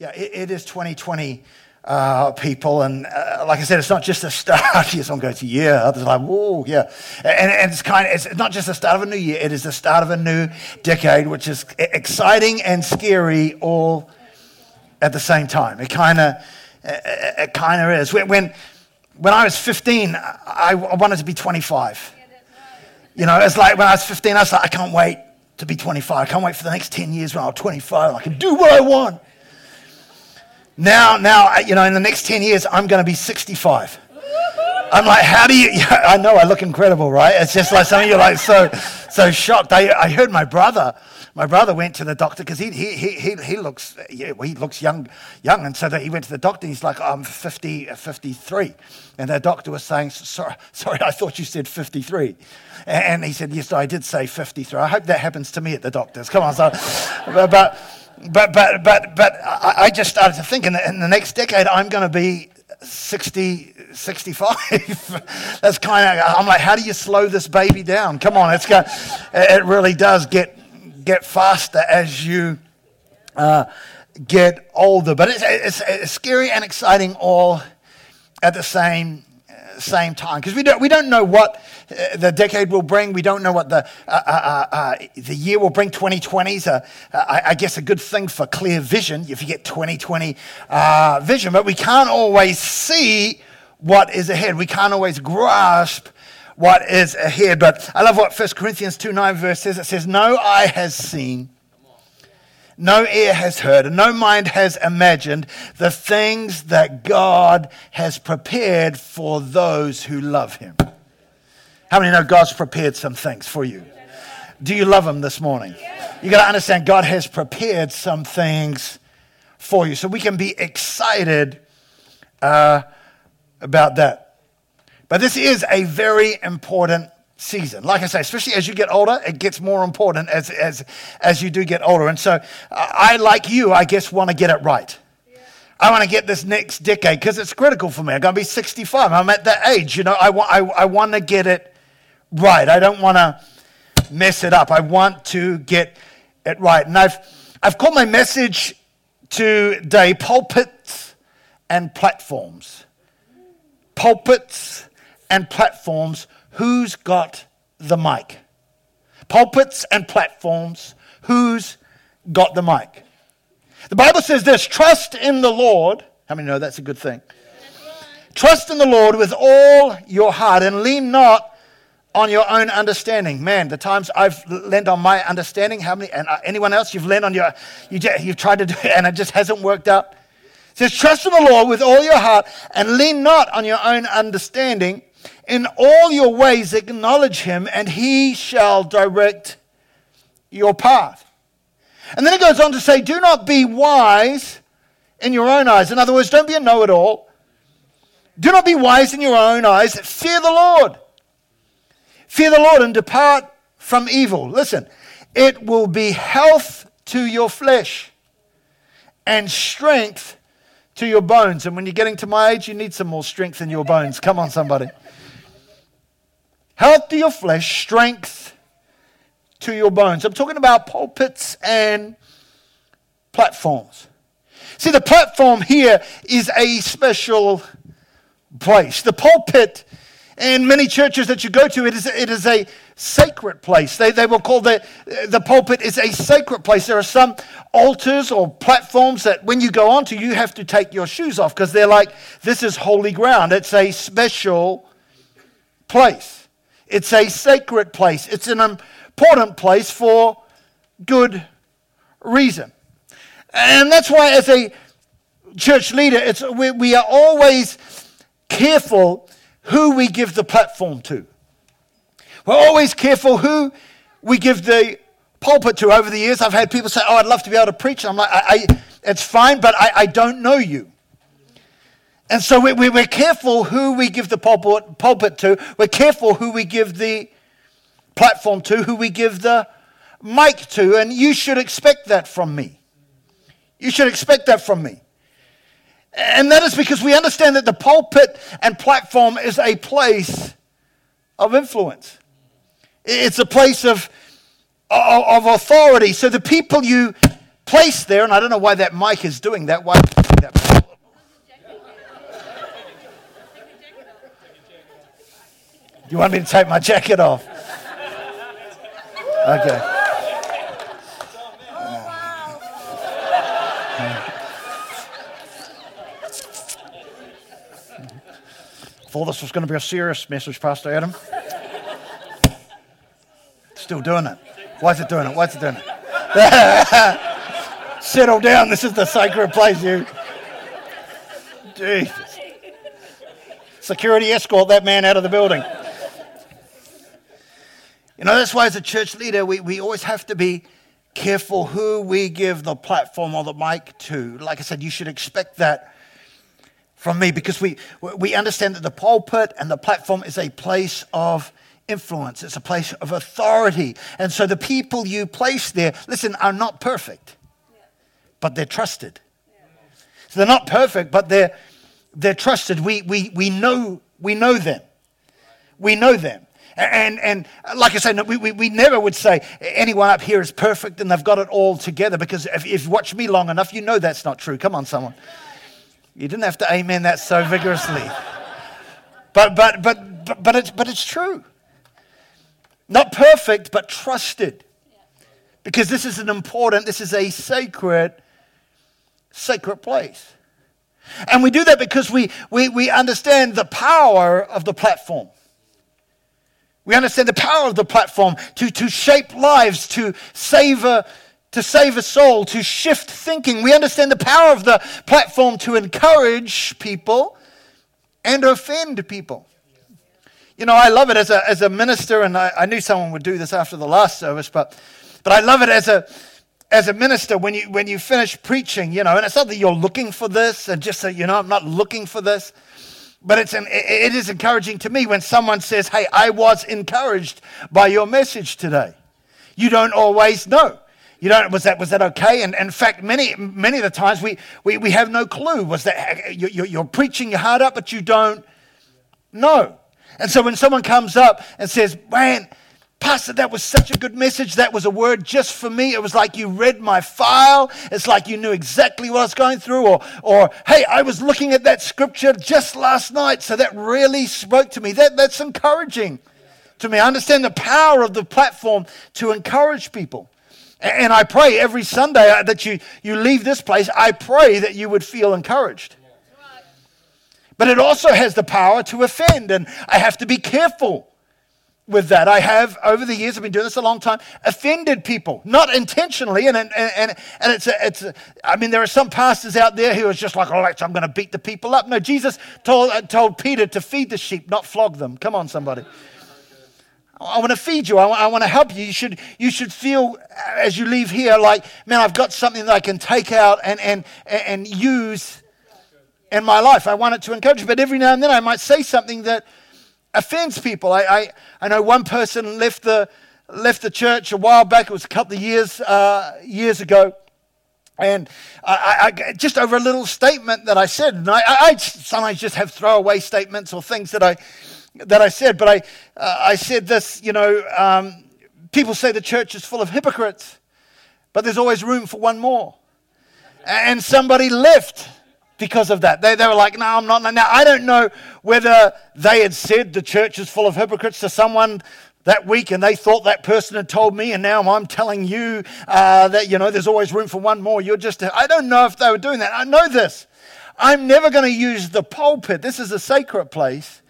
Yeah, it, it is 2020, uh, people. And uh, like I said, it's not just the start. yes, I'm going to yeah. Others are like, whoa, yeah. And, and it's kind of, it's not just the start of a new year. It is the start of a new decade, which is exciting and scary all at the same time. It kind of, it, it kind of is. When, when, when I was 15, I, I wanted to be 25. You know, it's like when I was 15, I was like, I can't wait to be 25. I can't wait for the next 10 years when I'm 25. I can do what I want. Now, now, you know, in the next 10 years, I'm going to be 65. I'm like, how do you? I know I look incredible, right? It's just like some of you are like so, so shocked. I, I heard my brother, my brother went to the doctor because he, he, he, he, looks, yeah, he looks young, young. And so that he went to the doctor. and He's like, I'm 50, 53. And the doctor was saying, sorry, sorry, I thought you said 53. And he said, yes, I did say 53. I hope that happens to me at the doctor's. Come on. So, but, but, but, but, but I, just started to think in the, in the next decade, I'm going to be 60, 65. That's kind of, I'm like, how do you slow this baby down? Come on, it's got, it really does get, get faster as you uh, get older. But it's, it's, it's, scary and exciting all at the same, same time because we don't, we don't know what uh, the decade will bring. We don't know what the, uh, uh, uh, uh the year will bring. 2020 is, a, I, guess, a good thing for clear vision if you get 2020 uh, vision. But we can't always see what is ahead. We can't always grasp what is ahead. But I love what 1 Corinthians 2 9 verse says. It says, No eye has seen, no ear has heard, and no mind has imagined the things that God has prepared for those who love him. How many know God's prepared some things for you? Do you love Him this morning? You got to understand God has prepared some things for you. So we can be excited uh, about that. But this is a very important season. Like I say, especially as you get older, it gets more important as, as, as you do get older. And so I, like you, I guess, want to get it right. I want to get this next decade because it's critical for me. I'm going to be 65. I'm at that age. You know, I, want, I, I want to get it right. I don't want to mess it up. I want to get it right. And I've, I've called my message today Pulpits and Platforms. Pulpits and Platforms. Who's got the mic? Pulpits and platforms. Who's got the mic? The Bible says this trust in the Lord. How many know that's a good thing? Trust in the Lord with all your heart and lean not on your own understanding. Man, the times I've leaned on my understanding, how many, and uh, anyone else you've leaned on your, you, you've tried to do it and it just hasn't worked out. It says, trust in the Lord with all your heart and lean not on your own understanding. In all your ways acknowledge him and he shall direct your path. And then it goes on to say, do not be wise in your own eyes. In other words, don't be a know it all. Do not be wise in your own eyes. Fear the Lord Fear the Lord and depart from evil. Listen, it will be health to your flesh and strength to your bones. And when you're getting to my age, you need some more strength in your bones. Come on, somebody. Health to your flesh, strength to your bones. I'm talking about pulpits and platforms. See, the platform here is a special place. The pulpit in many churches that you go to, it is, it is a sacred place. They, they will call the, the pulpit is a sacred place. There are some altars or platforms that when you go onto, you have to take your shoes off because they're like, this is holy ground. It's a special place. It's a sacred place. It's an important place for good reason. And that's why, as a church leader, it's, we, we are always careful who we give the platform to. We're always careful who we give the pulpit to. Over the years, I've had people say, Oh, I'd love to be able to preach. I'm like, I, I, It's fine, but I, I, don't know you. And so we, we, we're careful who we give the pulpit, pulpit to. We're careful who we give the platform to, who we give the mic to. And you should expect that from me. You should expect that from me. And that is because we understand that the pulpit and platform is a place of influence. It's a place of, of, authority. So the people you place there, and I don't know why that mic is doing that. Why? You want me to take my jacket off? Okay. Thought this was going to be a serious message, Pastor Adam. Still doing it. Why is it doing it? Why is it doing it? Settle down. This is the sacred place, you. Jesus. Security escort that man out of the building. You know, that's why as a church leader, we, we always have to be careful who we give the platform or the mic to. Like I said, you should expect that from me because we, we understand that the pulpit and the platform is a place of influence, it's a place of authority. And so the people you place there, listen, are not perfect, but they're trusted. So they're not perfect, but they're, they're trusted. We, we, we, know, we know them. We know them. And, and like I said, we, we, we never would say anyone up here is perfect and they've got it all together because if, if you watch me long enough, you know that's not true. Come on, someone. You didn't have to amen that so vigorously. But, but, but, but, but, it's, but it's true. Not perfect, but trusted. Because this is an important, this is a sacred, sacred place. And we do that because we, we, we understand the power of the platform. We understand the power of the platform to, to shape lives, to savor to save a soul, to shift thinking. We understand the power of the platform to encourage people and offend people. You know, I love it as a, as a minister, and I, I knew someone would do this after the last service, but, but I love it as a, as a minister when you, when you finish preaching, you know, and it's not that you're looking for this and just say, you know, I'm not looking for this. But it's an, it is encouraging to me when someone says, Hey, I was encouraged by your message today. You don't always know. You don't, was that, was that okay? And, in fact, many, many of the times we, we, we have no clue. Was that, you, you're preaching your heart up, but you don't know. And so when someone comes up and says, man, Pastor, that was such a good message. That was a word just for me. It was like you read my file. It's like you knew exactly what I was going through. Or, or hey, I was looking at that scripture just last night, so that really spoke to me. That, that's encouraging to me. I understand the power of the platform to encourage people. And I pray every Sunday uh, that you, you leave this place, I pray that you would feel encouraged. But it also has the power to offend, and I have to be careful with that. I have, over the years, I've been doing this a long time, offended people, not intentionally. And, and, and, and it's, a, it's a, I mean, there are some pastors out there who are just like, all right, I'm going to beat the people up. No, Jesus told, uh, told Peter to feed the sheep, not flog them. Come on, somebody. I want to feed you. I want, I want to help you. You should, you should feel as you leave here like, man, I've got something that I can take out and, and, and use in my life. I want it to encourage you. But every now and then I might say something that offends people. I, I, I know one person left the, left the church a while back. It was a couple of years, uh, years ago. And I, I, just over a little statement that I said, and I, I sometimes just have throwaway statements or things that I, that I said, but I, uh, I said this, you know, um, people say the church is full of hypocrites, but there's always room for one more. And somebody left because of that. They, they were like, no, I'm not. Now, I don't know whether they had said the church is full of hypocrites to someone that week and they thought that person had told me and now i'm telling you uh, that you know there's always room for one more you're just i don't know if they were doing that i know this i'm never going to use the pulpit this is a sacred place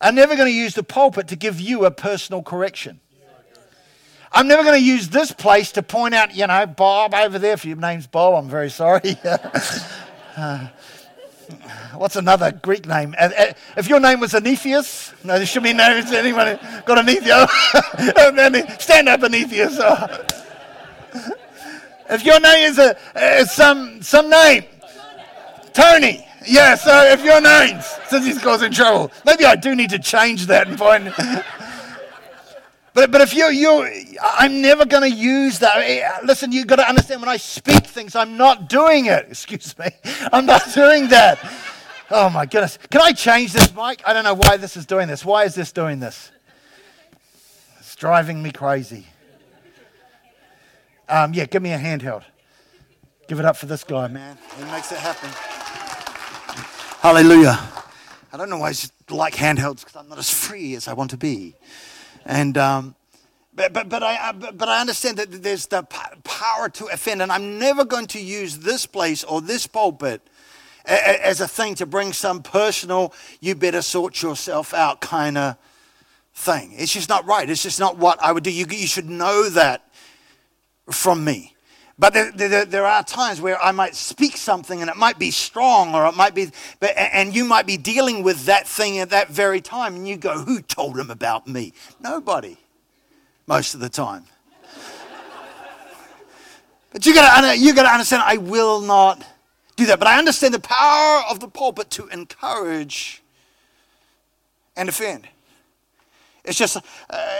I'm never going to use the pulpit to give you a personal correction. I'm never going to use this place to point out, you know, Bob over there. If your name's Bob, I'm very sorry. uh, what's another Greek name? Uh, uh, if your name was Anetheus, no, there should be no anyone got Anetheus. Stand up, Anetheus. if your name is a, is some some name, Tony. Yeah, so if your name's, since he's causing trouble, maybe I do need to change that and find. But, but if you, you, I'm never going to use that. Eh, listen, you've got to understand when I speak things, I'm not doing it. Excuse me. I'm not doing that. Oh my goodness. Can I change this mic? I don't know why this is doing this. Why is this doing this? It's driving me crazy. Um, yeah, give me a handheld. Give it up for this guy, man. He makes it happen. Hallelujah. I don't know why I like handhelds because I'm not as free as I want to be. And, um, but, but, but, I, but I understand that there's the power to offend, and I'm never going to use this place or this pulpit as a thing to bring some personal, you better sort yourself out kind of thing. It's just not right. It's just not what I would do. You, you should know that from me. But there, there, there, are times where I might speak something and it might be strong or it might be, but, and you might be dealing with that thing at that very time and you go, Who told him about me? Nobody, most of the time. but you gotta, you gotta understand, I will not do that. But I understand the power of the pulpit to encourage and defend. It's just, uh,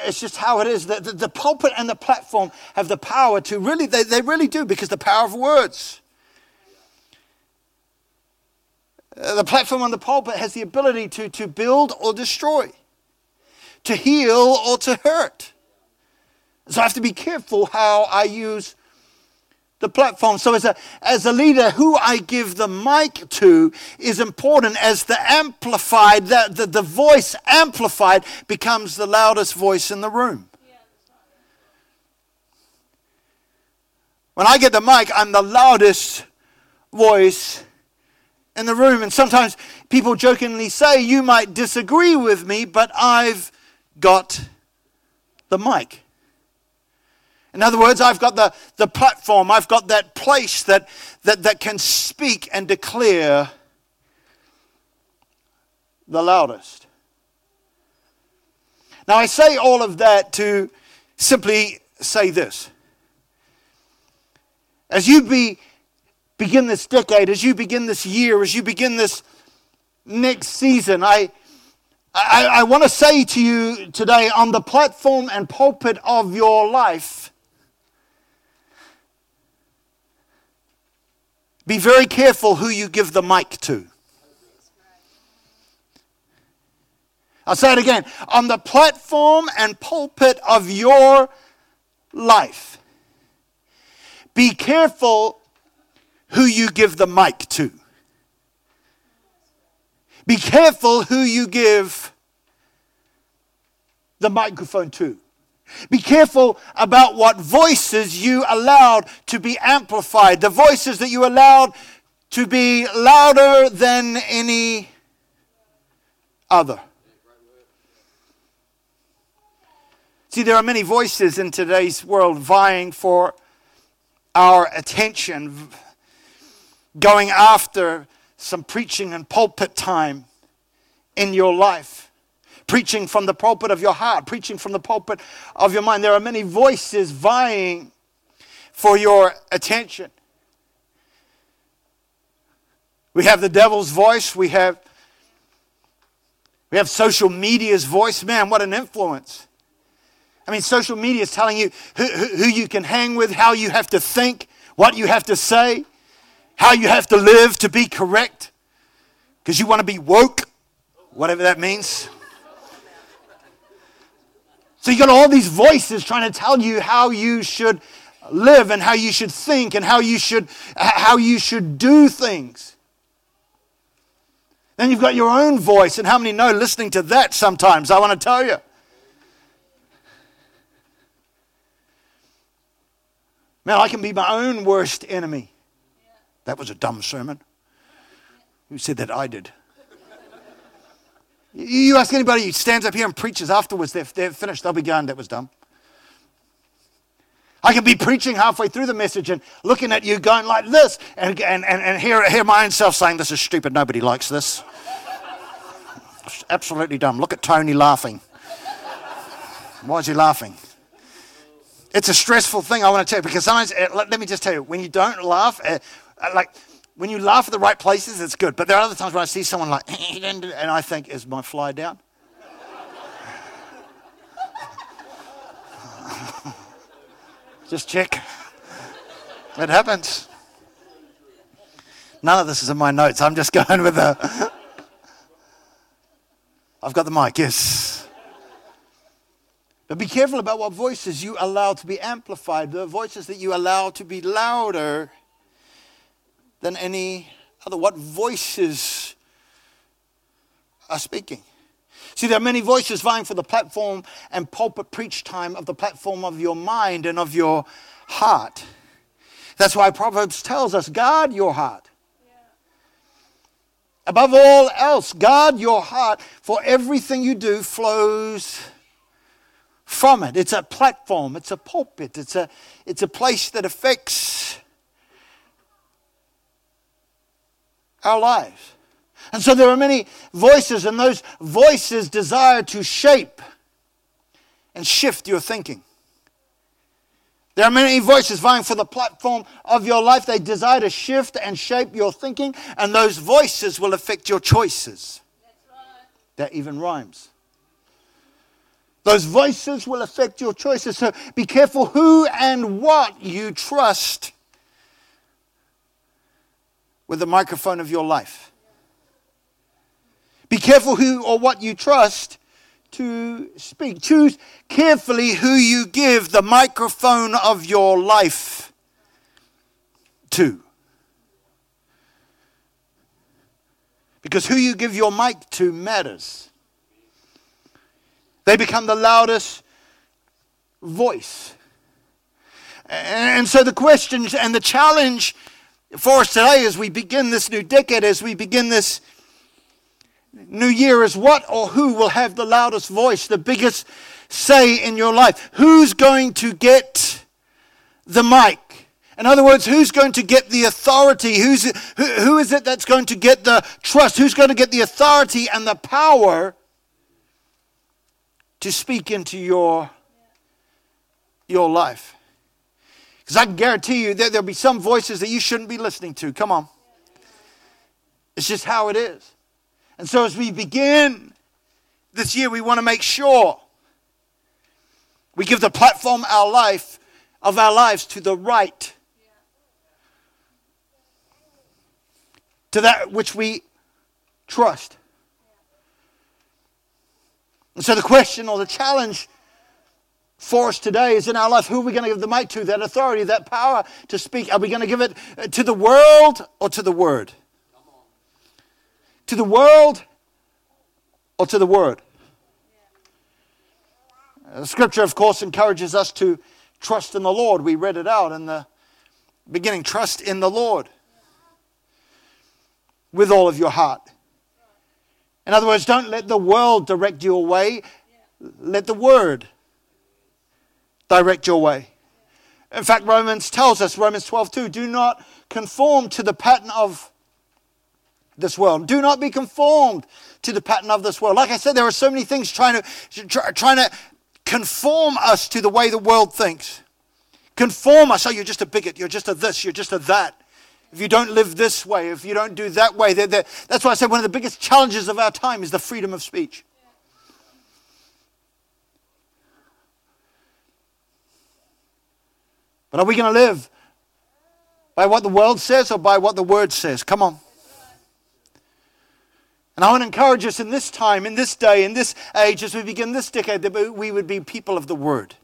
it's just how it is. The, the, the, pulpit and the platform have the power to really, they, they really do because the power of words. Uh, the platform and the pulpit has the ability to, to build or destroy, to heal or to hurt. So I have to be careful how I use the platform. So, as a, as a leader, who I give the mic to is important as the amplified, the, the, the voice amplified becomes the loudest voice in the room. When I get the mic, I'm the loudest voice in the room. And sometimes people jokingly say, You might disagree with me, but I've got the mic. In other words, I've got the, the platform, I've got that place that, that, that can speak and declare the loudest. Now, I say all of that to simply say this. As you be, begin this decade, as you begin this year, as you begin this next season, I, I, I want to say to you today on the platform and pulpit of your life Be very careful who you give the mic to. I'll say it again. On the platform and pulpit of your life, be careful who you give the mic to. Be careful who you give the microphone to. Be careful about what voices you allowed to be amplified, the voices that you allowed to be louder than any other. See, there are many voices in today's world vying for our attention, going after some preaching and pulpit time in your life preaching from the pulpit of your heart, preaching from the pulpit of your mind. There are many voices vying for your attention. We have the devil's voice, we have we have social media's voice. Man, what an influence. I mean, social media is telling you who, who, who you can hang with, how you have to think, what you have to say, how you have to live to be correct, because you want to be woke, whatever that means. So you got all these voices trying to tell you how you should live and how you should think and how you should how you should do things. Then you've got your own voice, and how many know listening to that sometimes? I want to tell you. Man, I can be my own worst enemy. That was a dumb sermon. Who said that? I did. You ask anybody who stands up here and preaches afterwards, they're, they're finished, they'll be gone. That was dumb. I can be preaching halfway through the message and looking at you going like this and, and, and, and hear, hear my own self saying, This is stupid, nobody likes this. Absolutely dumb. Look at Tony laughing. Why is he laughing? It's a stressful thing, I want to tell you, because sometimes, eh, let, me just tell you, when you don't laugh, uh, like when you laugh at the right places, it's good. But there are other times when I see someone like, eh, eh, eh, and I think, is my fly down? Just check. It happens. None of this is in my notes. I'm just going with the. I've got the mic, yes. But be careful about what voices you allow to be amplified, the voices that you allow to be louder than any other. What voices are speaking? See, there are many voices vying for the platform and pulpit preach time of the platform of your mind and of your heart. That's why Proverbs tells us guard your heart. Above all else, guard your heart, for everything you do flows from it. It's a platform, it's a pulpit, it's a, it's a place that affects our lives. And so there are many voices, and those voices desire to shape and shift your thinking. There are many voices vying for the platform of your life. They desire to shift and shape your thinking, and those voices will affect your choices. That even rhymes. Those voices will affect your choices. So be careful who and what you trust with the microphone of your life. Be careful who or what you trust to speak. Choose carefully who you give the microphone of your life to. Because who you give your mic to matters. They become the loudest voice. And so the questions and the challenge for us today as we begin this new decade, as we begin this new year is what or who will have the loudest voice, the biggest say in your life? Who's going to get the mic? In other words, who's going to get the authority? Who's, who, who is it that's going to get the trust? Who's going to get the authority and the power to speak into your, your life? Because I can guarantee you that there'll be some voices that you shouldn't be listening to. Come on. It's just how it is. And so as we begin this year, we want to make sure we give the platform our life of our lives to the right. To that which we trust. And so the question or the challenge for us today is in our life who are we going to give the mic to, that authority, that power to speak? Are we going to give it uh, to the world or to the word? To the world or to the Word? The scripture, of course, encourages us to trust in the Lord. We read it out in the beginning. Trust in the Lord with all of your heart. In other words, don't let the world direct your way, let the Word direct your way. In fact, Romans tells us, Romans 12, 2, do not conform to the pattern of this world. Do not be conformed to the pattern of this world. Like I said, there are so many things trying to, trying to conform us to the way the world thinks. Conform us. Oh, you're just a bigot. You're just a this. You're just a that. If you don't live this way, if you don't do that way, they're, they're, that's why I said one of the biggest challenges of our time is the freedom of speech. But are we going to live by what the world says or by what the word says? Come on. And I want to encourage us in this time, in this day, in this age, as we begin this decade, that we would be people of the Word.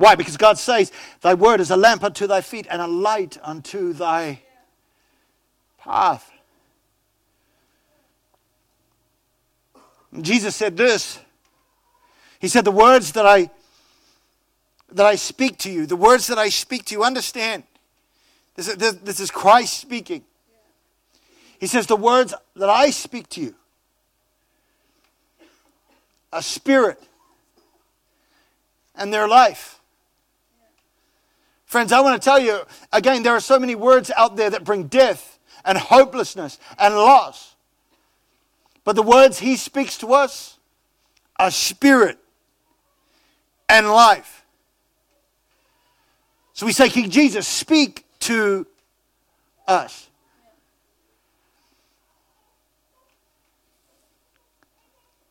Why? Because God says, Thy word is a lamp unto thy feet and a light unto thy path. Jesus said this He said, The words that I that I speak to you, the words that I speak to you, understand. This is, this, is Christ speaking. He says, The words that I speak to you, a spirit and their life. Friends, I want to tell you again, there are so many words out there that bring death and hopelessness and loss. But the words he speaks to us are spirit and life. So we say, King Jesus, speak to us.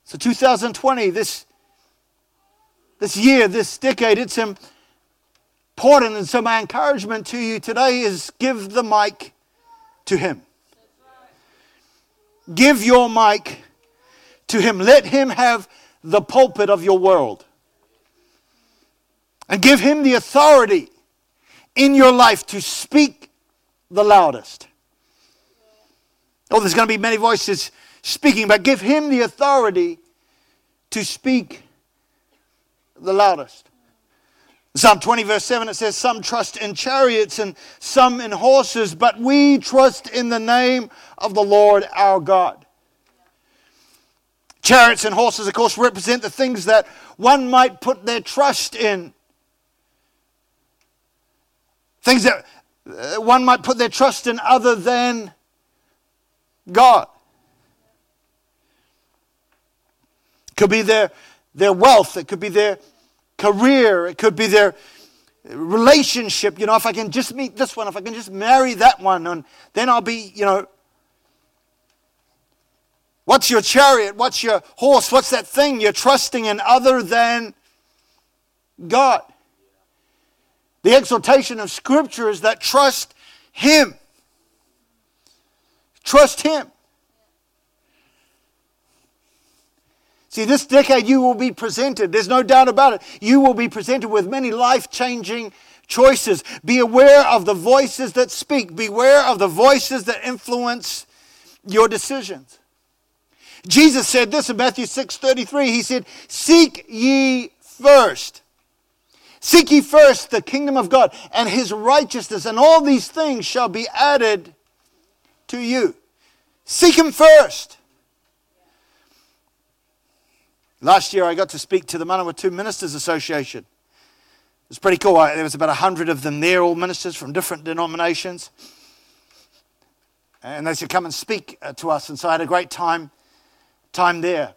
So 2020, this, this year, this decade, it's important. And so my encouragement to you today is give the mic to him. Give your mic to him. Let him have the pulpit of your world. And give him the authority in your life to speak the loudest. Oh, there's going to be many voices speaking, but give him the authority to speak the loudest. Psalm 20, verse 7, it says, Some trust in chariots and some in horses, but we trust in the name of the Lord our God. Chariots and horses, of course, represent the things that one might put their trust in. Things that uh, one might put their trust in other than God. Could be their, their wealth, it could be their career, it could be their relationship. You know, if I can just meet this one, if I can just marry that one, and then I'll be, you know. What's your chariot? What's your horse? What's that thing you're trusting in other than God? The exhortation of Scripture is that trust Him. Trust Him. See, this decade you will be presented, there's no doubt about it, you will be presented with many life changing choices. Be aware of the voices that speak, beware of the voices that influence your decisions. Jesus said this in Matthew 6 33. He said, Seek ye first. Seek ye first the kingdom of God and his righteousness, and all these things shall be added to you. Seek him first. Last year, I got to speak to the Manawatu Ministers Association. It was pretty cool. There was about 100 of them there, all ministers from different denominations. And they said, come and speak uh, to us. And so I had a great time, time there.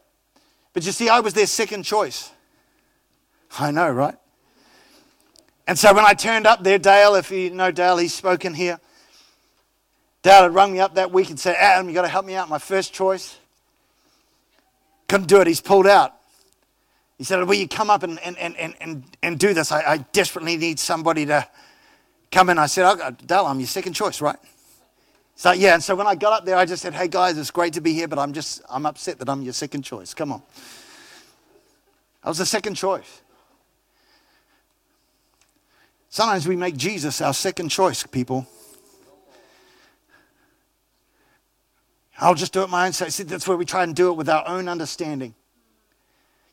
But you see, I was their second choice. I know, right? And so when I turned up there, Dale, if you know Dale, he's spoken here. Dale had rung me up that week and said, Adam, you've got to help me out. My first choice. Couldn't do it. He's pulled out. He said, Will you come up and, and, and, and, and do this? I, I desperately need somebody to come in. I said, oh, Dale, I'm your second choice, right? So, yeah, and so when I got up there, I just said, Hey, guys, it's great to be here, but I'm just, I'm upset that I'm your second choice. Come on. I was the second choice. Sometimes we make Jesus our second choice, people. I'll just do it my own side. See, that's where we try and do it with our own understanding.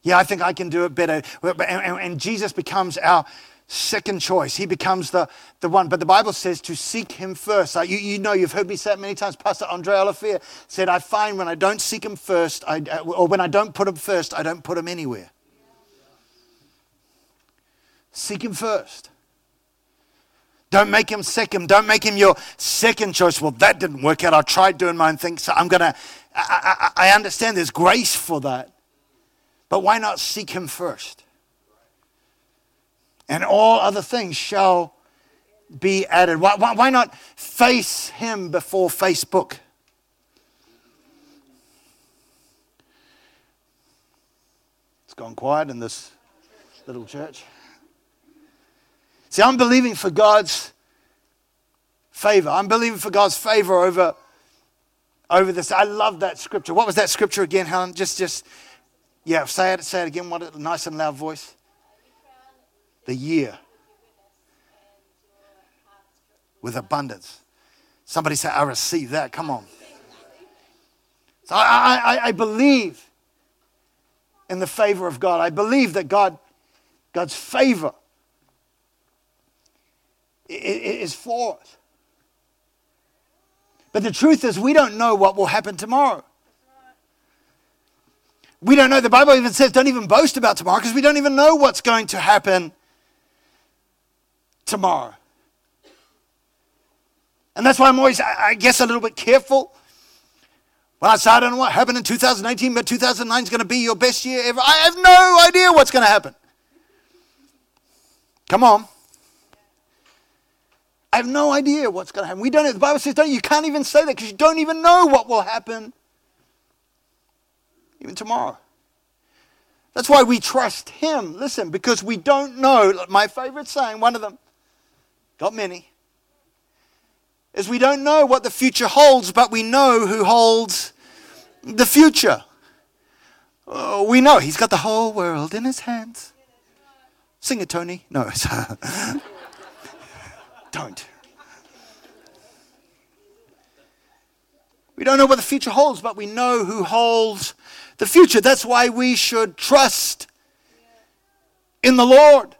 Yeah, I think I can do it better. And, Jesus becomes our second choice. He becomes the, the one. But the Bible says to seek him first. You, you know, you've heard me say it many times. Pastor Andre Olivier said, I find when I don't seek him first, I, or when I don't put him first, I don't put him anywhere. Seek him first. Don't make him second. Don't make him your second choice. Well, that didn't work out. I tried doing my own thing, so I'm going to. I, understand there's grace for that. But why not seek him first? And all other things shall be added. Why, why, why not face him before Facebook? It's gone quiet in this little church. See, I'm believing for God's favor. I'm believing for God's favor over, over this. I love that scripture. What was that scripture again, Helen? Just, just, yeah, say it, say it again. What a nice and loud voice. The year with abundance. Somebody say, I receive that. Come on. So I, I, I believe in the favor of God. I believe that God, God's favor is us. But the truth is, we don't know what will happen tomorrow. We don't know. The Bible even says, don't even boast about tomorrow because we don't even know what's going to happen tomorrow. And that's why I'm always, I guess, a little bit careful. When I say, I don't know what happened in 2018, but 2009 is going to be your best year ever. I have no idea what's going to happen. Come on. I have no idea what's going to happen. We don't. know. The Bible says, don't. You can't even say that because you don't even know what will happen, even tomorrow. That's why we trust Him. Listen, because we don't know. My favorite saying, one of them, got many, is we don't know what the future holds, but we know who holds the future. Oh, we know He's got the whole world in His hands. Sing it, Tony. No, don't. We don't know what the future holds, but we know who holds the future. That's why we should trust in the Lord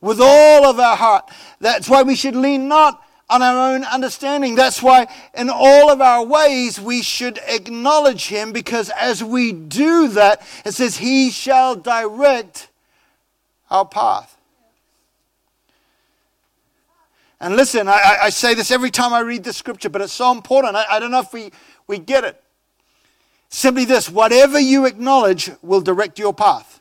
with all of our heart. That's why we should lean not on our own understanding. That's why in all of our ways we should acknowledge Him because as we do that, it says, He shall direct our path. And listen, I, I, say this every time I read the scripture, but it's so important. I, I don't know if we, we get it. Simply this whatever you acknowledge will direct your path.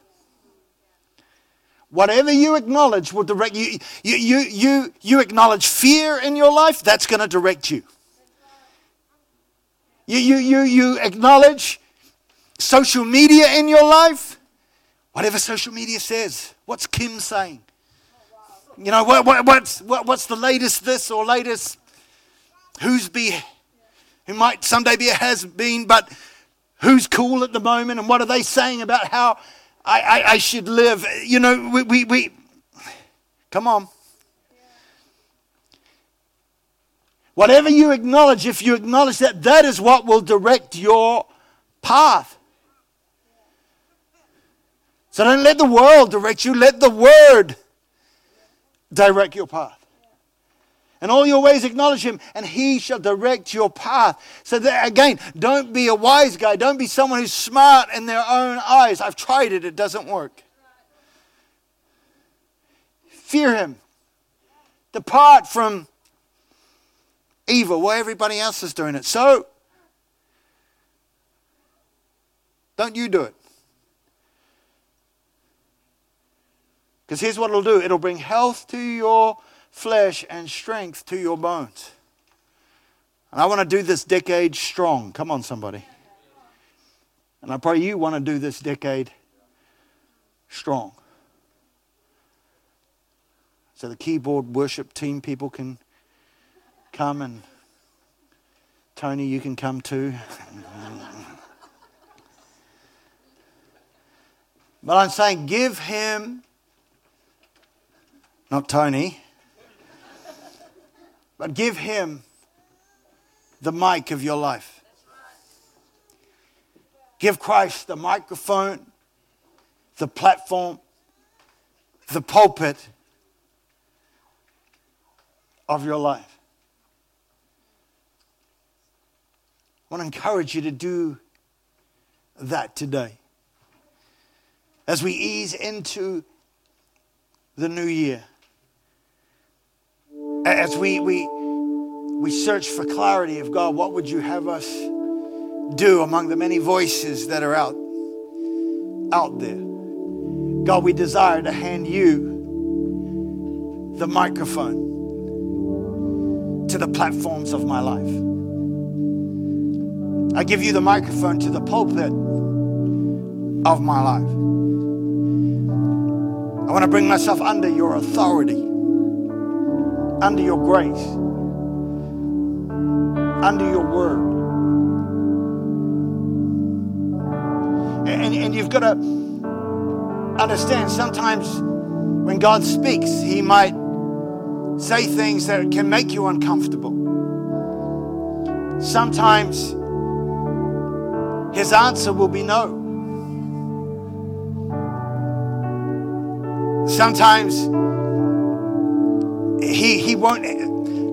Whatever you acknowledge will direct you. You, you, you, you acknowledge fear in your life, that's going to direct you. You, you, you, you acknowledge social media in your life, whatever social media says. What's Kim saying? You know, what, what, what's, what, what's the latest this or latest who's be, who might someday be a has been, but who's cool at the moment and what are they saying about how I, I, I should live? You know, we, we, we come on. Whatever you acknowledge, if you acknowledge that, that is what will direct your path. So don't let the world direct you, let the word direct your path. And all your ways acknowledge him, and he shall direct your path. So, that, again, don't be a wise guy. Don't be someone who's smart in their own eyes. I've tried it, it doesn't work. Fear him. Depart from evil while everybody else is doing it. So, don't you do it. Because here's what it'll do it'll bring health to your flesh and strength to your bones. And I want to do this decade strong. Come on, somebody. And I pray you want to do this decade strong. So the keyboard worship team people can come and Tony, you can come too. but I'm saying give him not Tony, but give him the mic of your life. Give Christ the microphone, the platform, the pulpit of your life. I want to encourage you to do that today. As we ease into the new year as we, we, we search for clarity of God, what would you have us do among the many voices that are out, out there? God, we desire to hand you the microphone to the platforms of my life. I give you the microphone to the pulpit of my life. I want to bring myself under your authority under your grace, under your word. And, and you've got to understand sometimes when God speaks, He might say things that can make you uncomfortable. Sometimes His answer will be no. Sometimes he, he won't,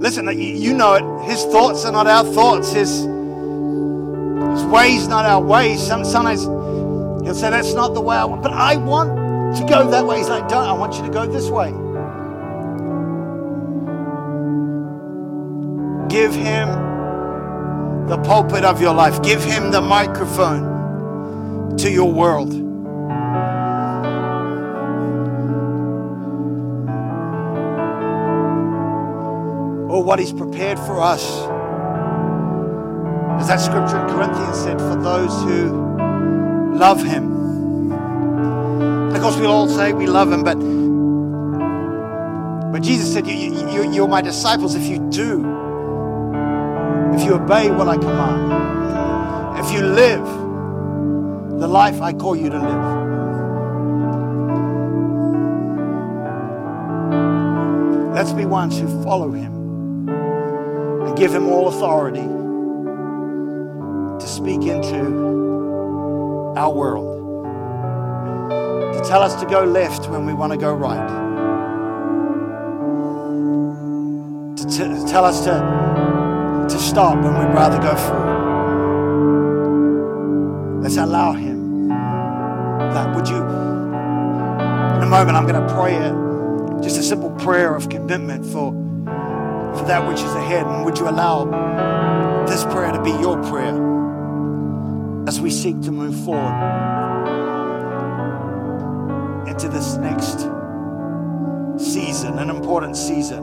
listen, you know it. His thoughts are not our thoughts. His, his ways not our ways. Sometimes he'll say, that's not the way I want. But I want to go that way. He's like, don't. I want you to go this way. Give him the pulpit of your life. Give him the microphone to your world. What He's prepared for us. As that scripture in Corinthians said, for those who love Him. And of course, we'll all say we love Him, but, but Jesus said, you, you, you're my disciples if you do, if you obey what I command, if you live the life I call you to live. Let's be ones who follow him give him all authority to speak into our world, to tell us to go left when we want to go right, to, t- tell us to, to stop when we'd rather go forward. Let's allow him that. Would you, in a moment, I'm going to pray it just a simple prayer of commitment for, for that which is ahead. And would you allow this prayer to be your prayer as we seek to move forward into this next season, an important season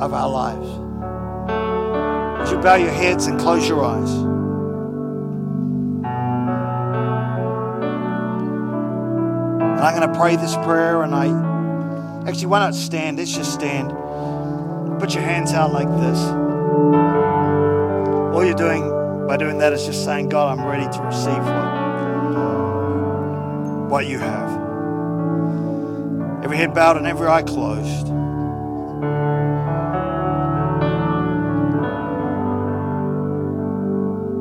of our lives? Would you bow your heads and close your eyes? And I'm going to pray this prayer, and I Actually, why not stand? Let's just stand. Put your hands out like this. All you're doing by doing that is just saying, God, I'm ready to receive what, what you have. Every head bowed and every eye closed.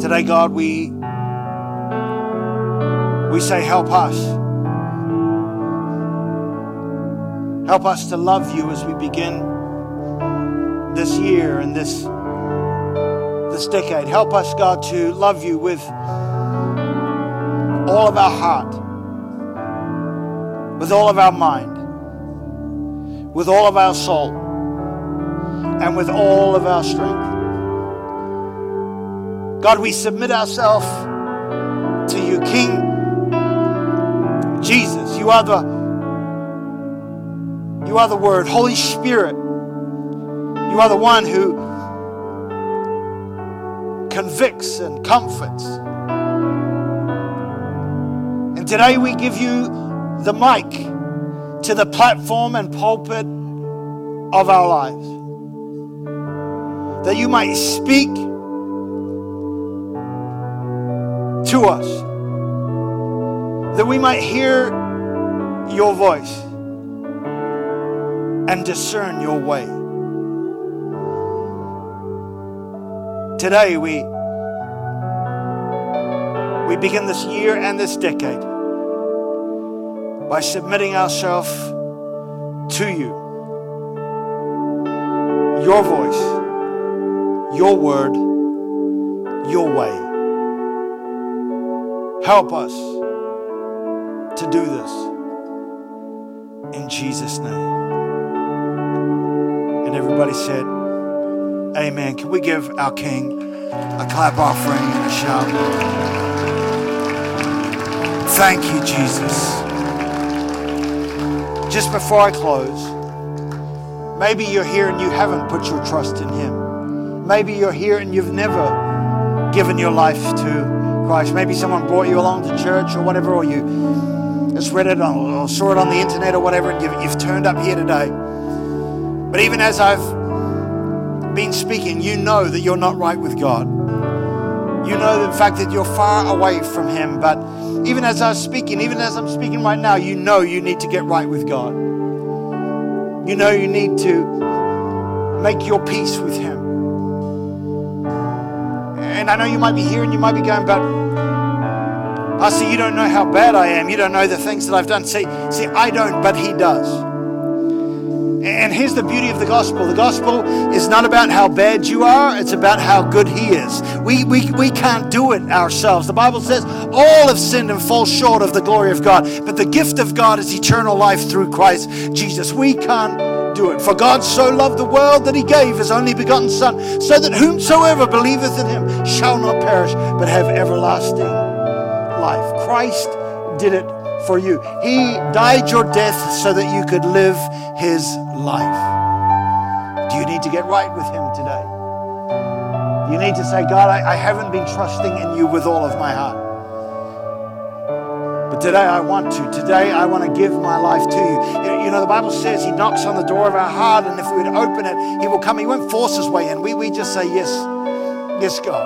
Today, God, we we say, help us. Help us to love you as we begin this year and this, this decade. Help us, God, to love you with all of our heart, with all of our mind, with all of our soul, and with all of our strength. God, we submit ourselves to you, King Jesus. You are the you are the Word. Holy Spirit, you are the one who convicts and comforts. And today we give you the mic to the platform and pulpit of our lives. That you might speak to us. That we might hear your voice and discern your way. Today we we begin this year and this decade by submitting ourselves to you. Your voice, your word, your way. Help us to do this in Jesus' name. And everybody said, Amen. Can we give our King a clap offering and a shout? Thank you, Jesus. Just before I close, maybe you're here and you haven't put your trust in Him. Maybe you're here and you've never given your life to Christ. Maybe someone brought you along to church or whatever, or you just read it or saw it on the internet or whatever, and you've, you've turned up here today. But even as I've been speaking, you know that you're not right with God. You know the fact that you're far away from Him. But even as I was speaking, even as I'm speaking right now, you know you need to get right with God. You know you need to make your peace with Him. And I know you might be here and you might be going, but I see you don't know how bad I am. You don't know the things that I've done. See, see, I don't, but He does. And here's the beauty of the gospel the gospel is not about how bad you are, it's about how good He is. We, we, we can't do it ourselves. The Bible says all have sinned and fall short of the glory of God, but the gift of God is eternal life through Christ Jesus. We can't do it. For God so loved the world that He gave His only begotten Son, so that whomsoever believeth in Him shall not perish, but have everlasting life. Christ did it for you. He died your death so that you could live his life. Do you need to get right with him today? You need to say, God, I, I haven't been trusting in you with all of my heart. But today I want to. Today I want to give my life to you. You know, the Bible says he knocks on the door of our heart, and if we would open it, he will come. He won't force his way in. We, we just say, Yes, yes, God.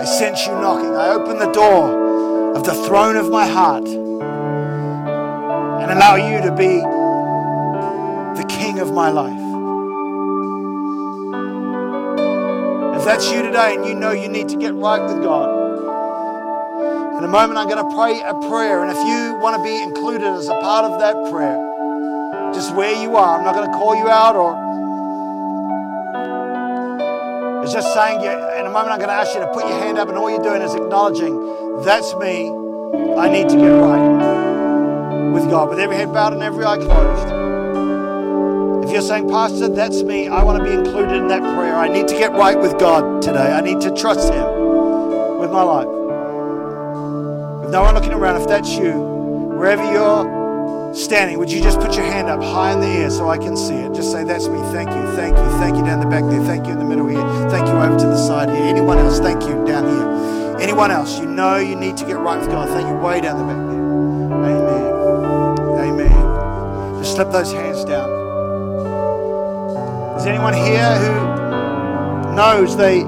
I sense you knocking. I open the door of the throne of my heart and allow you to be the king of my life. If that's you today and you know you need to get right with God, in a moment I'm going to pray a prayer. And if you want to be included as a part of that prayer, just where you are, I'm not going to call you out or it's just saying, you, in a moment I'm going to ask you to put your hand up, and all you're doing is acknowledging, that's me. I need to get right with God, with every head bowed and every eye closed. If you're saying, Pastor, that's me, I want to be included in that prayer. I need to get right with God today. I need to trust Him with my life. With no one looking around, if that's you, wherever you're standing, would you just put your hand up high in the air so I can see it? Just say, That's me. Thank you. Thank you. Thank you down the back there. Thank you in the middle here. Thank you over to the side here. Anyone else? Thank you down here. Anyone else? You know you need to get right with God. Thank you way down the back slip those hands down. Is anyone here who knows they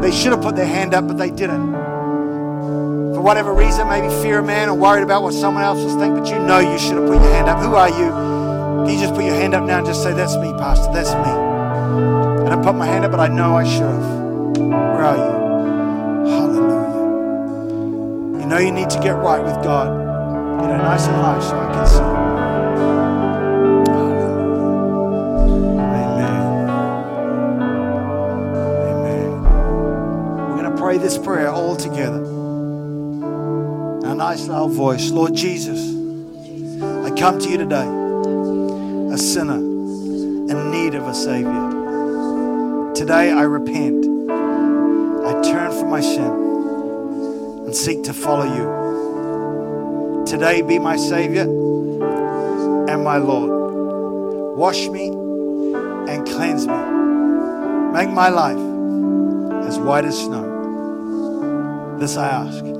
they should have put their hand up but they didn't? For whatever reason, maybe fear of man or worried about what someone else will think, but you know you should have put your hand up. Who are you? Can you just put your hand up now and just say, That's me, Pastor, that's me. And I put my hand up, but I know I should have. Where are you? Hallelujah. You know you need to get right with God. Get it nice and high so I can see. Pray this prayer all together. In A nice loud voice. Lord Jesus, I come to you today, a sinner in need of a Savior. Today I repent. I turn from my sin and seek to follow you. Today be my Savior and my Lord. Wash me and cleanse me. Make my life as white as snow. This I ask.